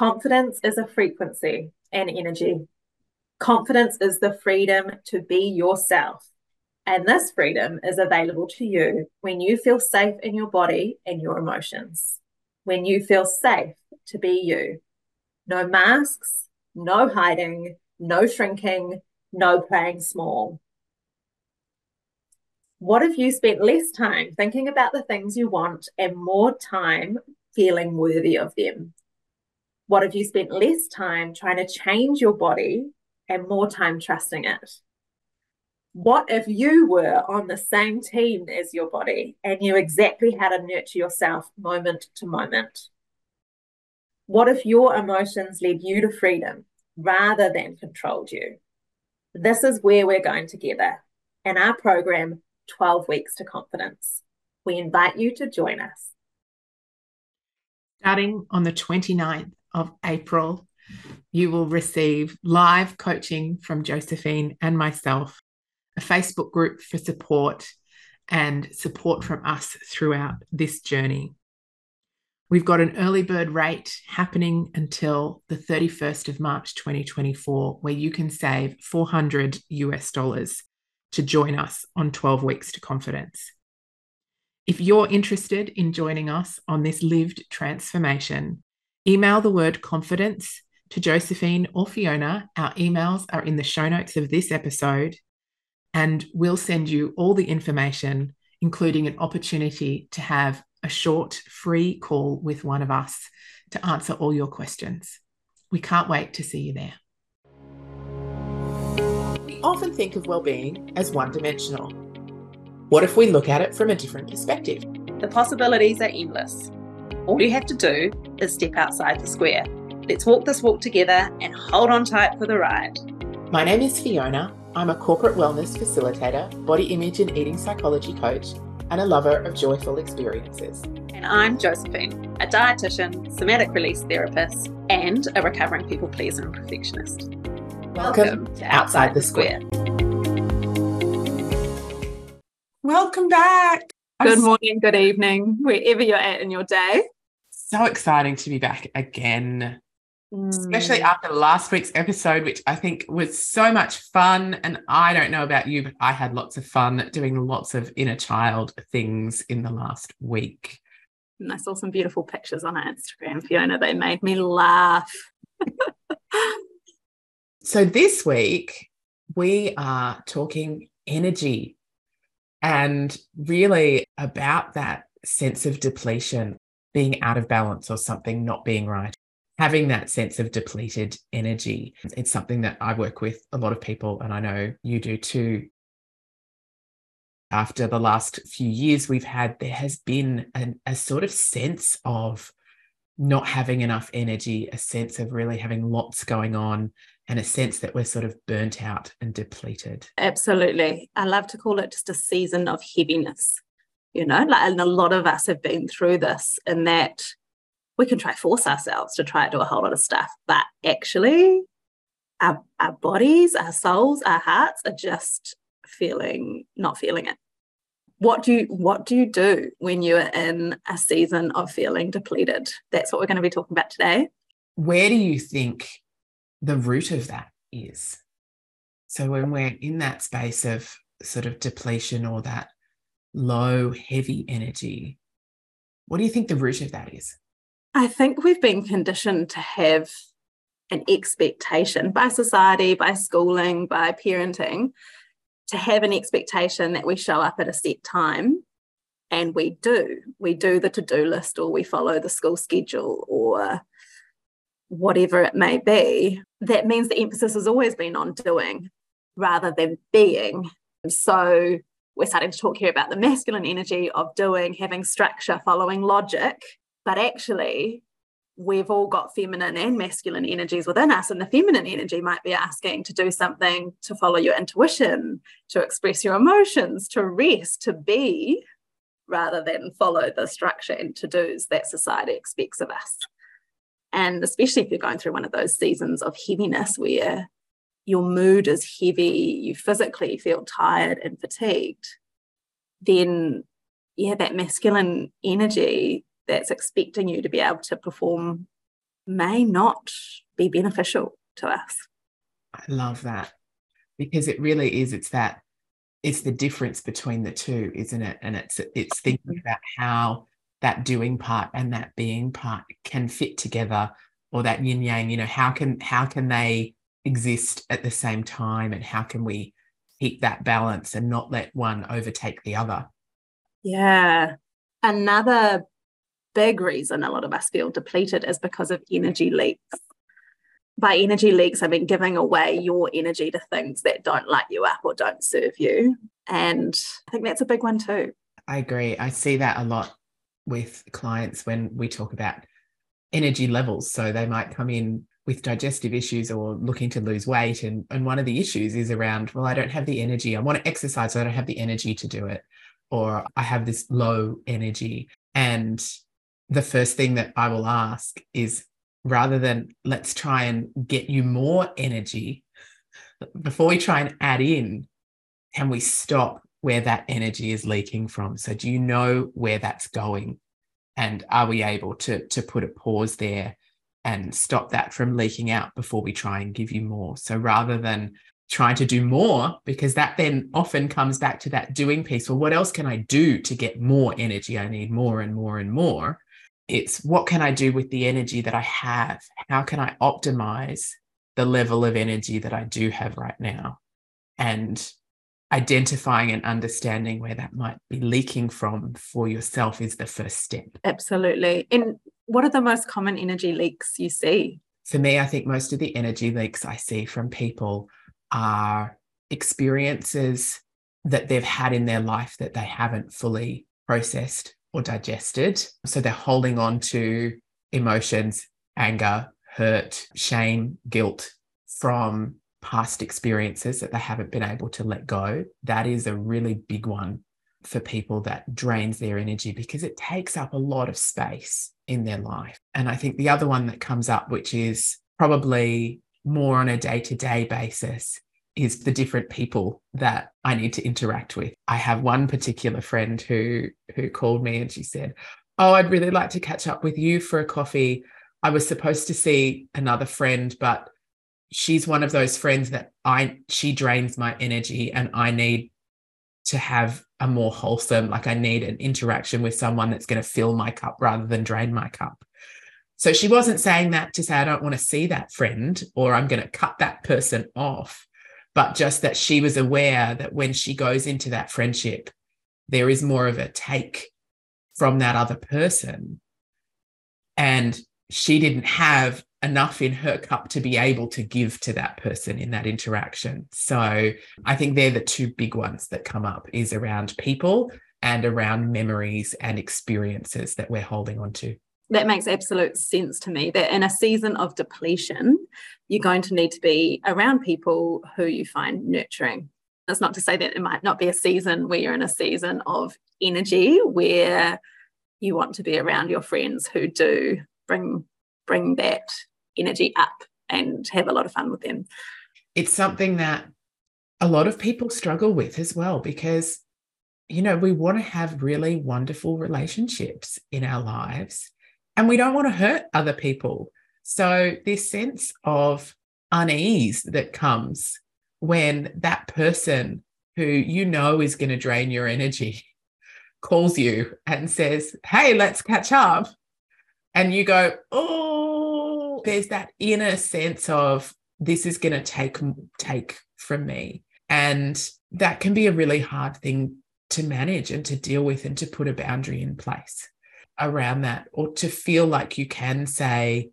Confidence is a frequency and energy. Confidence is the freedom to be yourself. And this freedom is available to you when you feel safe in your body and your emotions. When you feel safe to be you. No masks, no hiding, no shrinking, no playing small. What if you spent less time thinking about the things you want and more time feeling worthy of them? What if you spent less time trying to change your body and more time trusting it? What if you were on the same team as your body and knew exactly how to nurture yourself moment to moment? What if your emotions led you to freedom rather than controlled you? This is where we're going together in our program, 12 Weeks to Confidence. We invite you to join us. Starting on the 29th of April, you will receive live coaching from Josephine and myself, a Facebook group for support, and support from us throughout this journey. We've got an early bird rate happening until the 31st of March 2024, where you can save 400 US dollars to join us on 12 Weeks to Confidence. If you're interested in joining us on this lived transformation, email the word confidence to Josephine or Fiona. Our emails are in the show notes of this episode, and we'll send you all the information, including an opportunity to have a short free call with one of us to answer all your questions. We can't wait to see you there. We often think of well-being as one-dimensional. What if we look at it from a different perspective? The possibilities are endless. All you have to do is step outside the square. Let's walk this walk together and hold on tight for the ride. My name is Fiona. I'm a corporate wellness facilitator, body image and eating psychology coach, and a lover of joyful experiences. And I'm Josephine, a dietitian, somatic release therapist, and a recovering people pleaser and perfectionist. Welcome, Welcome to Outside, the Square. Welcome back. Good morning, good evening, wherever you're at in your day. So exciting to be back again especially mm. after last week's episode, which I think was so much fun. And I don't know about you, but I had lots of fun doing lots of inner child things in the last week. And I saw some beautiful pictures on our Instagram, Fiona. They made me laugh. so this week, we are talking energy and really about that sense of depletion, being out of balance or something not being right having that sense of depleted energy. It's something that I work with a lot of people, and I know you do too. After the last few years we've had, there has been an, a sort of sense of not having enough energy, a sense of really having lots going on, and a sense that we're sort of burnt out and depleted. Absolutely. I love to call it just a season of heaviness, you know, like, and a lot of us have been through this in that we can try force ourselves to try to do a whole lot of stuff, but actually, our, our bodies, our souls, our hearts are just feeling not feeling it. What do you what do you do when you're in a season of feeling depleted? That's what we're going to be talking about today. Where do you think the root of that is? So when we're in that space of sort of depletion or that low, heavy energy, what do you think the root of that is? I think we've been conditioned to have an expectation by society, by schooling, by parenting, to have an expectation that we show up at a set time. And we do. We do the to do list or we follow the school schedule or whatever it may be. That means the emphasis has always been on doing rather than being. So we're starting to talk here about the masculine energy of doing, having structure, following logic but actually, we've all got feminine and masculine energies within us. And the feminine energy might be asking to do something to follow your intuition, to express your emotions, to rest, to be, rather than follow the structure and to dos that society expects of us. And especially if you're going through one of those seasons of heaviness where your mood is heavy, you physically feel tired and fatigued, then yeah, that masculine energy that's expecting you to be able to perform may not be beneficial to us. I love that because it really is. It's that it's the difference between the two, isn't it? And it's it's thinking mm-hmm. about how that doing part and that being part can fit together, or that yin yang. You know, how can how can they exist at the same time, and how can we keep that balance and not let one overtake the other? Yeah. Another big reason a lot of us feel depleted is because of energy leaks by energy leaks, I mean giving away your energy to things that don't light you up or don't serve you. And I think that's a big one too. I agree. I see that a lot with clients when we talk about energy levels. So they might come in with digestive issues or looking to lose weight. And, and one of the issues is around, well, I don't have the energy. I want to exercise, so I don't have the energy to do it. Or I have this low energy. And the first thing that I will ask is, rather than let's try and get you more energy before we try and add in can we stop where that energy is leaking from. So do you know where that's going? And are we able to to put a pause there and stop that from leaking out before we try and give you more? So rather than trying to do more because that then often comes back to that doing piece well what else can i do to get more energy? I need more and more and more. It's what can I do with the energy that I have? How can I optimize the level of energy that I do have right now? And identifying and understanding where that might be leaking from for yourself is the first step. Absolutely. And what are the most common energy leaks you see? For me, I think most of the energy leaks I see from people are experiences that they've had in their life that they haven't fully processed or digested. So they're holding on to emotions, anger, hurt, shame, guilt from past experiences that they haven't been able to let go. That is a really big one for people that drains their energy because it takes up a lot of space in their life. And I think the other one that comes up, which is probably more on a day to day basis, is the different people that I need to interact with. I have one particular friend who who called me and she said, "Oh, I'd really like to catch up with you for a coffee. I was supposed to see another friend, but she's one of those friends that I she drains my energy and I need to have a more wholesome like I need an interaction with someone that's going to fill my cup rather than drain my cup." So she wasn't saying that to say I don't want to see that friend or I'm going to cut that person off but just that she was aware that when she goes into that friendship, there is more of a take from that other person. And she didn't have enough in her cup to be able to give to that person in that interaction. So I think they're the two big ones that come up is around people and around memories and experiences that we're holding on to that makes absolute sense to me that in a season of depletion, you're going to need to be around people who you find nurturing. That's not to say that it might not be a season where you're in a season of energy where you want to be around your friends who do bring bring that energy up and have a lot of fun with them. It's something that a lot of people struggle with as well because you know we want to have really wonderful relationships in our lives and we don't want to hurt other people. So, this sense of unease that comes when that person who you know is going to drain your energy calls you and says, Hey, let's catch up. And you go, Oh, there's that inner sense of this is going to take take from me. And that can be a really hard thing to manage and to deal with and to put a boundary in place around that or to feel like you can say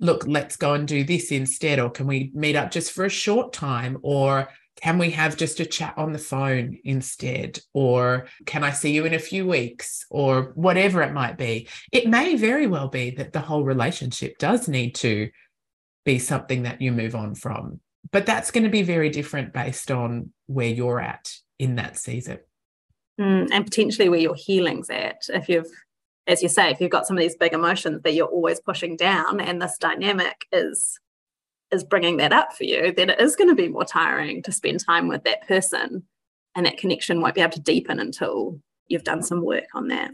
look let's go and do this instead or can we meet up just for a short time or can we have just a chat on the phone instead? Or can i see you in a few weeks? Or whatever it might be. It may very well be that the whole relationship does need to be something that you move on from. But that's going to be very different based on where you're at in that season. Mm, and potentially where your healing's at. If you've as you say, if you've got some of these big emotions that you're always pushing down, and this dynamic is is bringing that up for you, then it is going to be more tiring to spend time with that person, and that connection won't be able to deepen until you've done some work on that.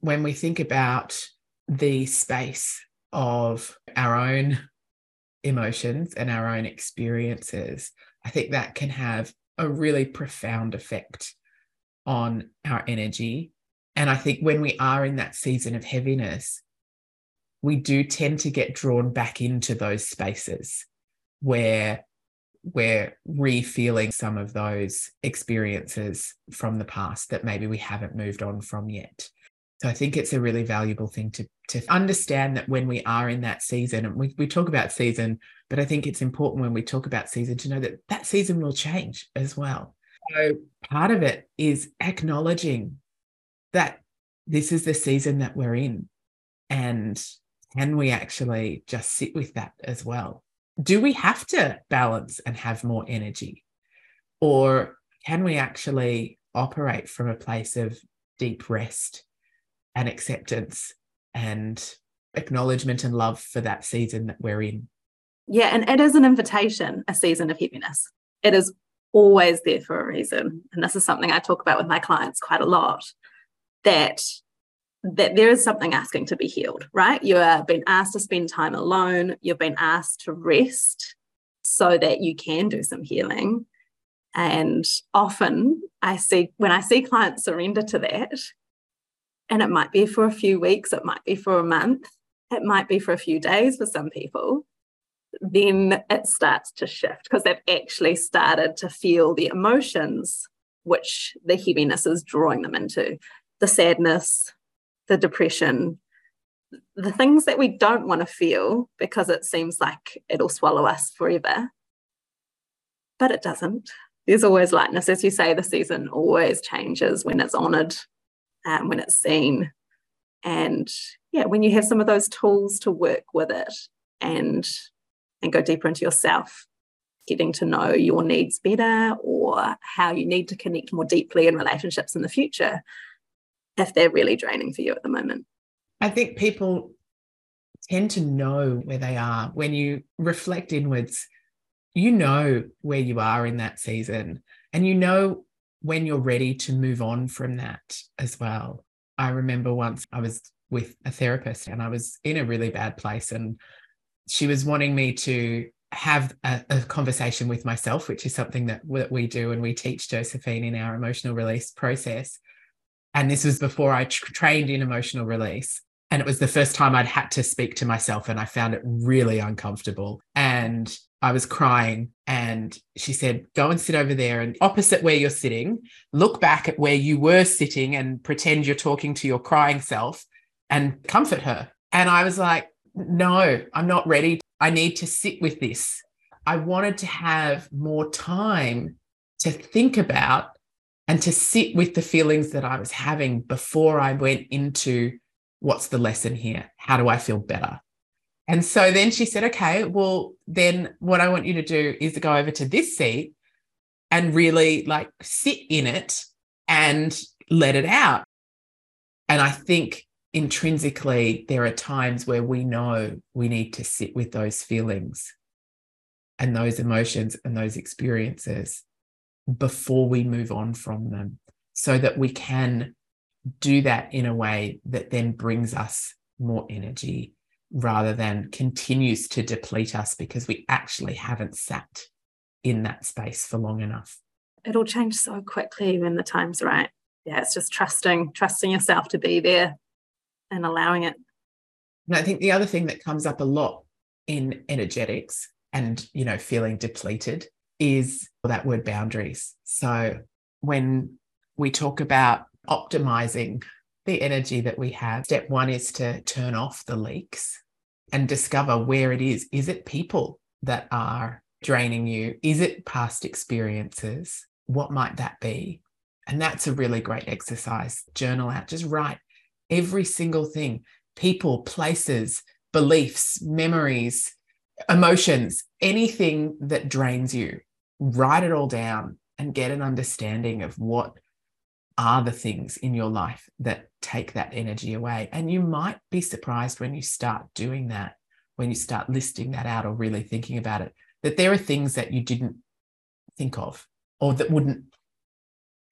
When we think about the space of our own emotions and our own experiences, I think that can have a really profound effect on our energy. And I think when we are in that season of heaviness, we do tend to get drawn back into those spaces where we're re-feeling some of those experiences from the past that maybe we haven't moved on from yet. So I think it's a really valuable thing to, to understand that when we are in that season, and we, we talk about season, but I think it's important when we talk about season to know that that season will change as well. So part of it is acknowledging that this is the season that we're in. And can we actually just sit with that as well? Do we have to balance and have more energy? Or can we actually operate from a place of deep rest and acceptance and acknowledgement and love for that season that we're in. Yeah, and it is an invitation, a season of heaviness. It is always there for a reason. And this is something I talk about with my clients quite a lot that that there is something asking to be healed, right? You are being asked to spend time alone, you've been asked to rest so that you can do some healing. And often I see when I see clients surrender to that, and it might be for a few weeks, it might be for a month, it might be for a few days for some people. Then it starts to shift because they've actually started to feel the emotions which the heaviness is drawing them into the sadness, the depression, the things that we don't want to feel because it seems like it'll swallow us forever. But it doesn't. There's always lightness. As you say, the season always changes when it's honored um, when it's seen. And yeah, when you have some of those tools to work with it and and go deeper into yourself, getting to know your needs better or how you need to connect more deeply in relationships in the future if they're really draining for you at the moment. I think people tend to know where they are when you reflect inwards. You know where you are in that season, and you know when you're ready to move on from that as well. I remember once I was with a therapist and I was in a really bad place, and she was wanting me to have a, a, conversation with myself, which is something that, that we do and we teach Josephine in our emotional release process. And this was before I tra- trained in emotional release. And it was the first time I'd had to speak to myself, and I found it really uncomfortable. And I was crying and she said, Go and sit over there and opposite where you're sitting, look back at where you were sitting and pretend you're talking to your crying self and comfort her. And I was like, No, I'm not ready. I need to sit with this. I wanted to have more time to think about and to sit with the feelings that I was having before I went into what's the lesson here? How do I feel better? And so then she said, okay, well, then what I want you to do is go over to this seat and really like sit in it and let it out. And I think intrinsically, there are times where we know we need to sit with those feelings and those emotions and those experiences before we move on from them so that we can do that in a way that then brings us more energy rather than continues to deplete us because we actually haven't sat in that space for long enough. It'll change so quickly when the time's right. Yeah, it's just trusting, trusting yourself to be there and allowing it. And I think the other thing that comes up a lot in energetics and, you know, feeling depleted is that word boundaries. So when we talk about optimizing the energy that we have. Step one is to turn off the leaks and discover where it is. Is it people that are draining you? Is it past experiences? What might that be? And that's a really great exercise. Journal out, just write every single thing people, places, beliefs, memories, emotions, anything that drains you. Write it all down and get an understanding of what are the things in your life that take that energy away. And you might be surprised when you start doing that, when you start listing that out or really thinking about it, that there are things that you didn't think of or that wouldn't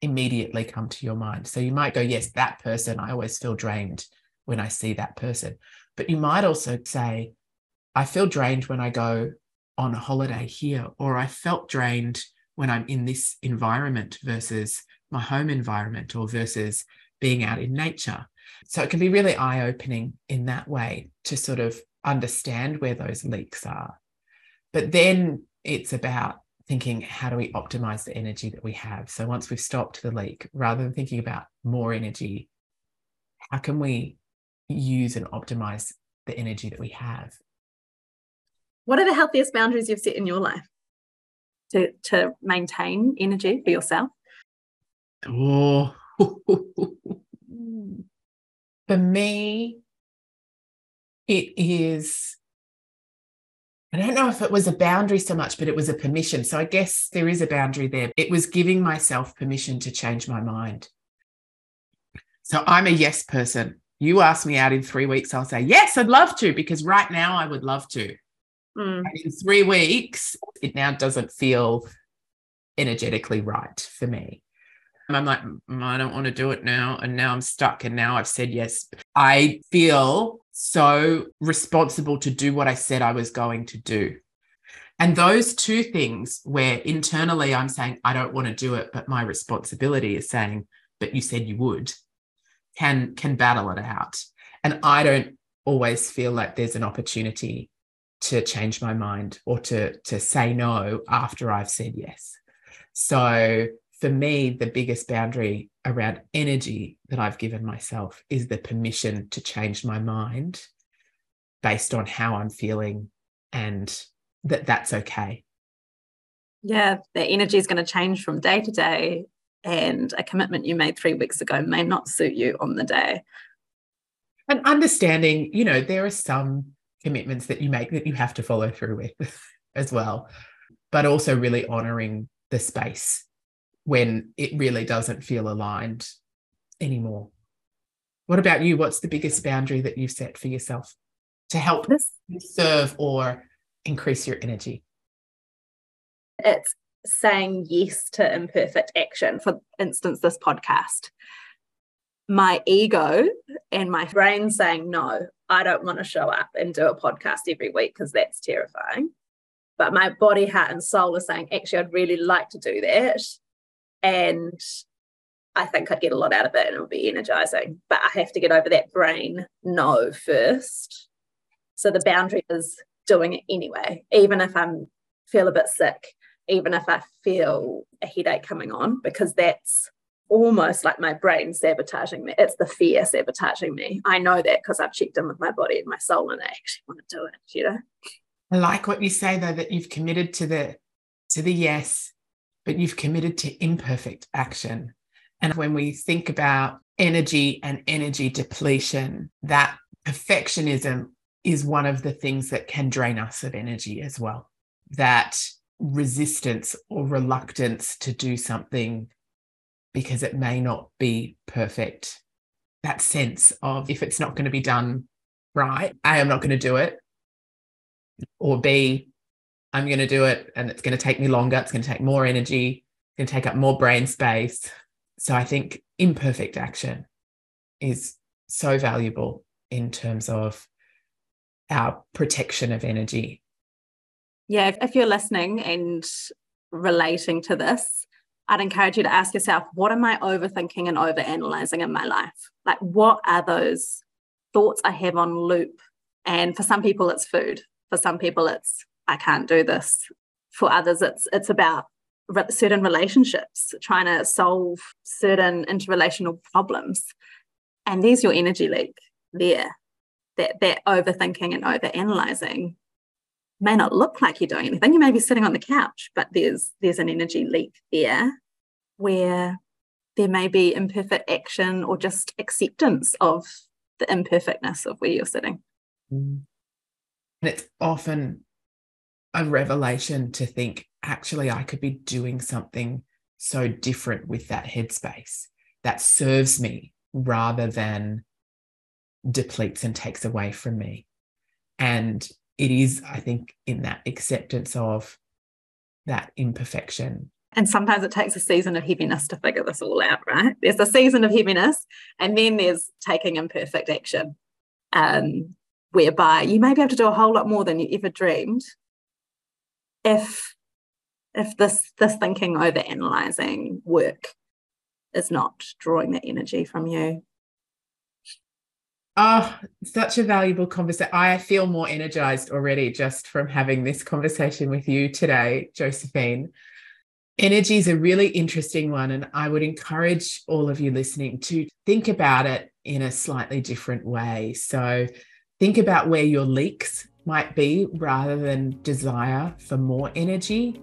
immediately come to your mind. So you might go, yes, that person, I always feel drained when I see that person. But you might also say, I feel drained when I go on a holiday here, or I felt drained when I'm in this environment versus my home environment or versus being out in nature. So it can be really eye opening in that way to sort of understand where those leaks are. But then it's about thinking, how do we optimize the energy that we have? So once we've stopped the leak, rather than thinking about more energy, how can we use and optimize the energy that we have? What are the healthiest boundaries you've set in your life to, to maintain energy for yourself? Oh, for me, it is I don't know if it was a boundary so much, but it was a permission. So I guess there is a boundary there. It was giving myself permission to change my mind. So I'm a yes person. You ask me out in three weeks, I'll say, yes, I'd love to, because right now I would love to. Mm. In three weeks, it now doesn't feel energetically right for me. And I'm like, mm, I don't want to do it now. And now I'm stuck. And now I've said yes. I feel so responsible to do what I said I was going to do. And those two things, where internally I'm saying, I don't want to do it, but my responsibility is saying, but you said you would, can, can battle it out. And I don't always feel like there's an opportunity to change my mind or to, to say no after I've said yes. So for me, the biggest boundary around energy that I've given myself is the permission to change my mind based on how I'm feeling and that that's okay. Yeah, the energy is going to change from day to day, and a commitment you made three weeks ago may not suit you on the day. And understanding, you know, there are some commitments that you make that you have to follow through with as well, but also really honoring the space when it really doesn't feel aligned anymore. What about you? What's the biggest boundary that you've set for yourself to help serve or increase your energy? It's saying yes to imperfect action. For instance, this podcast. My ego and my brain saying, no, I don't want to show up and do a podcast every week because that's terrifying. But my body, heart, and soul are saying, actually, I'd really like to do that and I think I'd get a lot out of it and it would be energizing. But I have to get over that brain no first. So the boundary is doing it anyway, even if I'm feel a bit sick, even if I feel a headache coming on, because that's almost like my brain sabotaging me. It's the fear sabotaging me. I know that because I've checked in with my body and my soul and I actually want to do it, you know. I like what you say though, that you've committed to the to the yes but you've committed to imperfect action. And when we think about energy and energy depletion, that perfectionism is one of the things that can drain us of energy as well. That resistance or reluctance to do something because it may not be perfect. That sense of if it's not going to be done right, A, I'm not going to do it. Or B, I'm going to do it and it's going to take me longer. It's going to take more energy, it's going to take up more brain space. So I think imperfect action is so valuable in terms of our protection of energy. Yeah, if, if you're listening and relating to this, I'd encourage you to ask yourself, what am I overthinking and overanalyzing in my life? Like, what are those thoughts I have on loop? And for some people, it's food. For some people, it's I can't do this. For others, it's it's about certain relationships, trying to solve certain interrelational problems. And there's your energy leak there. That that overthinking and overanalyzing may not look like you're doing anything. You may be sitting on the couch, but there's there's an energy leak there where there may be imperfect action or just acceptance of the imperfectness of where you're sitting. Mm. And it's often a revelation to think actually I could be doing something so different with that headspace that serves me rather than depletes and takes away from me. And it is, I think, in that acceptance of that imperfection. And sometimes it takes a season of heaviness to figure this all out, right? There's a season of heaviness, and then there's taking imperfect action. Um, whereby you may be able to do a whole lot more than you ever dreamed if if this this thinking over analyzing work is not drawing that energy from you Oh, such a valuable conversation. I feel more energized already just from having this conversation with you today, Josephine. Energy is a really interesting one, and I would encourage all of you listening to think about it in a slightly different way. So, think about where your leaks might be rather than desire for more energy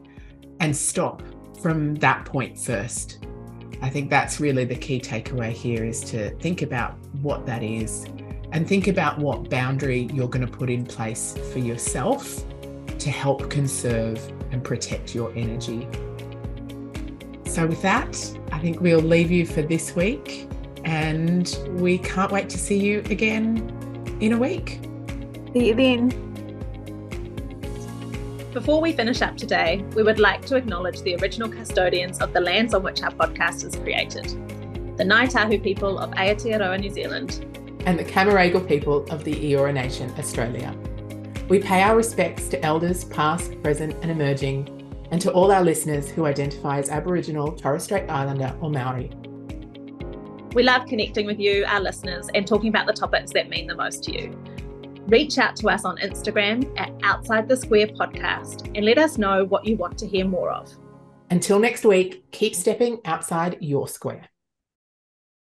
and stop from that point first. I think that's really the key takeaway here is to think about what that is and think about what boundary you're going to put in place for yourself to help conserve and protect your energy. So, with that, I think we'll leave you for this week and we can't wait to see you again in a week. See you then. Before we finish up today, we would like to acknowledge the original custodians of the lands on which our podcast is created the Ngāi Tahu people of Aotearoa, New Zealand, and the Camaragal people of the Eora Nation, Australia. We pay our respects to elders past, present, and emerging, and to all our listeners who identify as Aboriginal, Torres Strait Islander, or Maori. We love connecting with you, our listeners, and talking about the topics that mean the most to you. Reach out to us on Instagram at Outside the Square Podcast and let us know what you want to hear more of. Until next week, keep stepping outside your square.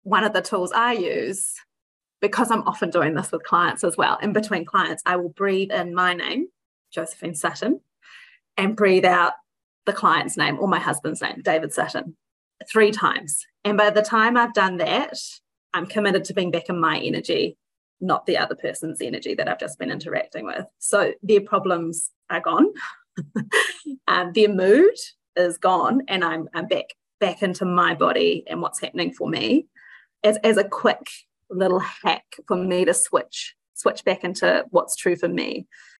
One of the tools I use because I'm often doing this with clients as well, in between clients, I will breathe in my name, Josephine Sutton, and breathe out the client's name or my husband's name, David Sutton, three times. And by the time I've done that, I'm committed to being back in my energy, not the other person's energy that I've just been interacting with. So their problems are gone, um, their mood is gone, and I'm, I'm back back into my body and what's happening for me as, as a quick little hack for me to switch switch back into what's true for me